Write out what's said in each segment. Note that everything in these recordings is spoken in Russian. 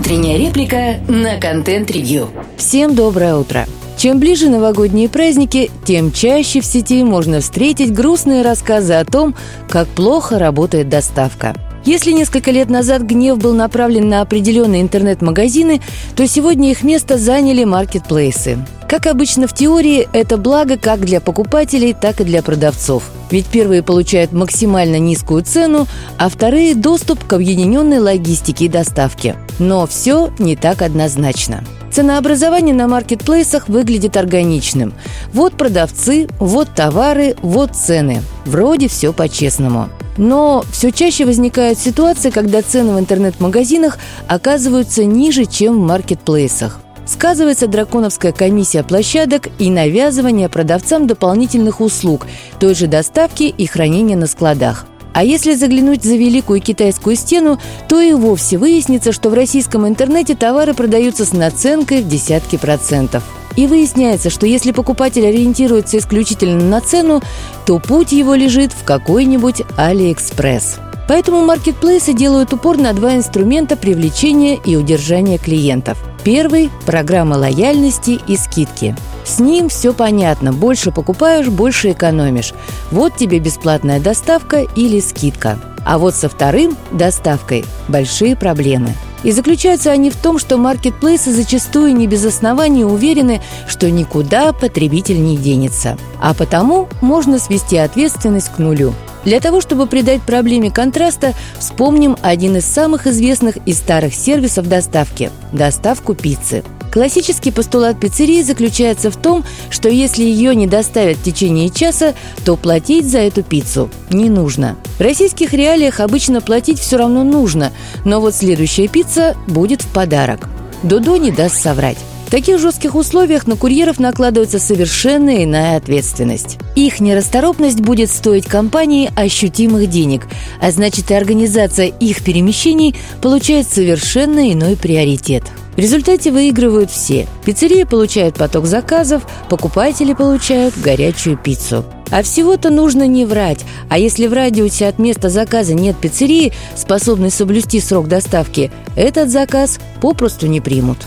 Утренняя реплика на контент-ревью. Всем доброе утро. Чем ближе новогодние праздники, тем чаще в сети можно встретить грустные рассказы о том, как плохо работает доставка. Если несколько лет назад гнев был направлен на определенные интернет-магазины, то сегодня их место заняли маркетплейсы. Как обычно в теории, это благо как для покупателей, так и для продавцов. Ведь первые получают максимально низкую цену, а вторые – доступ к объединенной логистике и доставке. Но все не так однозначно. Ценообразование на маркетплейсах выглядит органичным. Вот продавцы, вот товары, вот цены. Вроде все по-честному. Но все чаще возникают ситуации, когда цены в интернет-магазинах оказываются ниже, чем в маркетплейсах. Сказывается драконовская комиссия площадок и навязывание продавцам дополнительных услуг, той же доставки и хранения на складах. А если заглянуть за Великую Китайскую стену, то и вовсе выяснится, что в российском интернете товары продаются с наценкой в десятки процентов. И выясняется, что если покупатель ориентируется исключительно на цену, то путь его лежит в какой-нибудь Алиэкспресс. Поэтому маркетплейсы делают упор на два инструмента привлечения и удержания клиентов. Первый – программа лояльности и скидки. С ним все понятно. Больше покупаешь, больше экономишь. Вот тебе бесплатная доставка или скидка. А вот со вторым – доставкой – большие проблемы. И заключаются они в том, что маркетплейсы зачастую не без оснований уверены, что никуда потребитель не денется. А потому можно свести ответственность к нулю – для того, чтобы придать проблеме контраста, вспомним один из самых известных и старых сервисов доставки – доставку пиццы. Классический постулат пиццерии заключается в том, что если ее не доставят в течение часа, то платить за эту пиццу не нужно. В российских реалиях обычно платить все равно нужно, но вот следующая пицца будет в подарок. Додо не даст соврать. В таких жестких условиях на курьеров накладывается совершенно иная ответственность. Их нерасторопность будет стоить компании ощутимых денег, а значит и организация их перемещений получает совершенно иной приоритет. В результате выигрывают все. Пиццерии получают поток заказов, покупатели получают горячую пиццу. А всего-то нужно не врать. А если в радиусе от места заказа нет пиццерии, способной соблюсти срок доставки, этот заказ попросту не примут.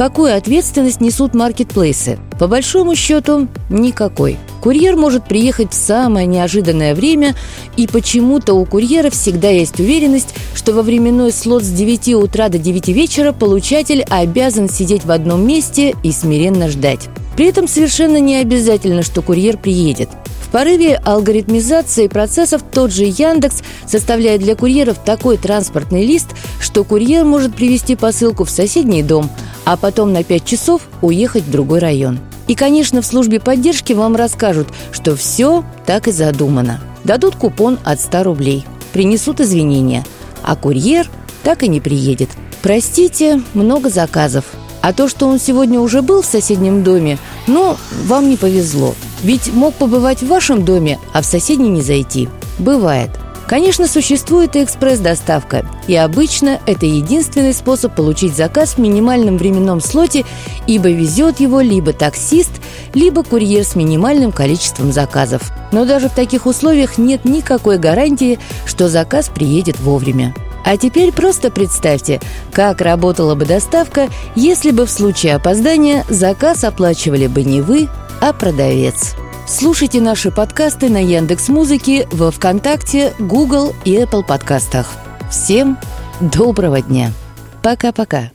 Какую ответственность несут маркетплейсы? По большому счету, никакой. Курьер может приехать в самое неожиданное время, и почему-то у курьера всегда есть уверенность, что во временной слот с 9 утра до 9 вечера получатель обязан сидеть в одном месте и смиренно ждать. При этом совершенно не обязательно, что курьер приедет. В порыве алгоритмизации процессов тот же Яндекс составляет для курьеров такой транспортный лист, что курьер может привезти посылку в соседний дом – а потом на 5 часов уехать в другой район. И, конечно, в службе поддержки вам расскажут, что все так и задумано. Дадут купон от 100 рублей, принесут извинения, а курьер так и не приедет. Простите, много заказов. А то, что он сегодня уже был в соседнем доме, ну, вам не повезло. Ведь мог побывать в вашем доме, а в соседний не зайти. Бывает. Конечно, существует и экспресс-доставка, и обычно это единственный способ получить заказ в минимальном временном слоте, ибо везет его либо таксист, либо курьер с минимальным количеством заказов. Но даже в таких условиях нет никакой гарантии, что заказ приедет вовремя. А теперь просто представьте, как работала бы доставка, если бы в случае опоздания заказ оплачивали бы не вы, а продавец. Слушайте наши подкасты на Яндекс Музыке, во ВКонтакте, Google и Apple подкастах. Всем доброго дня. Пока-пока.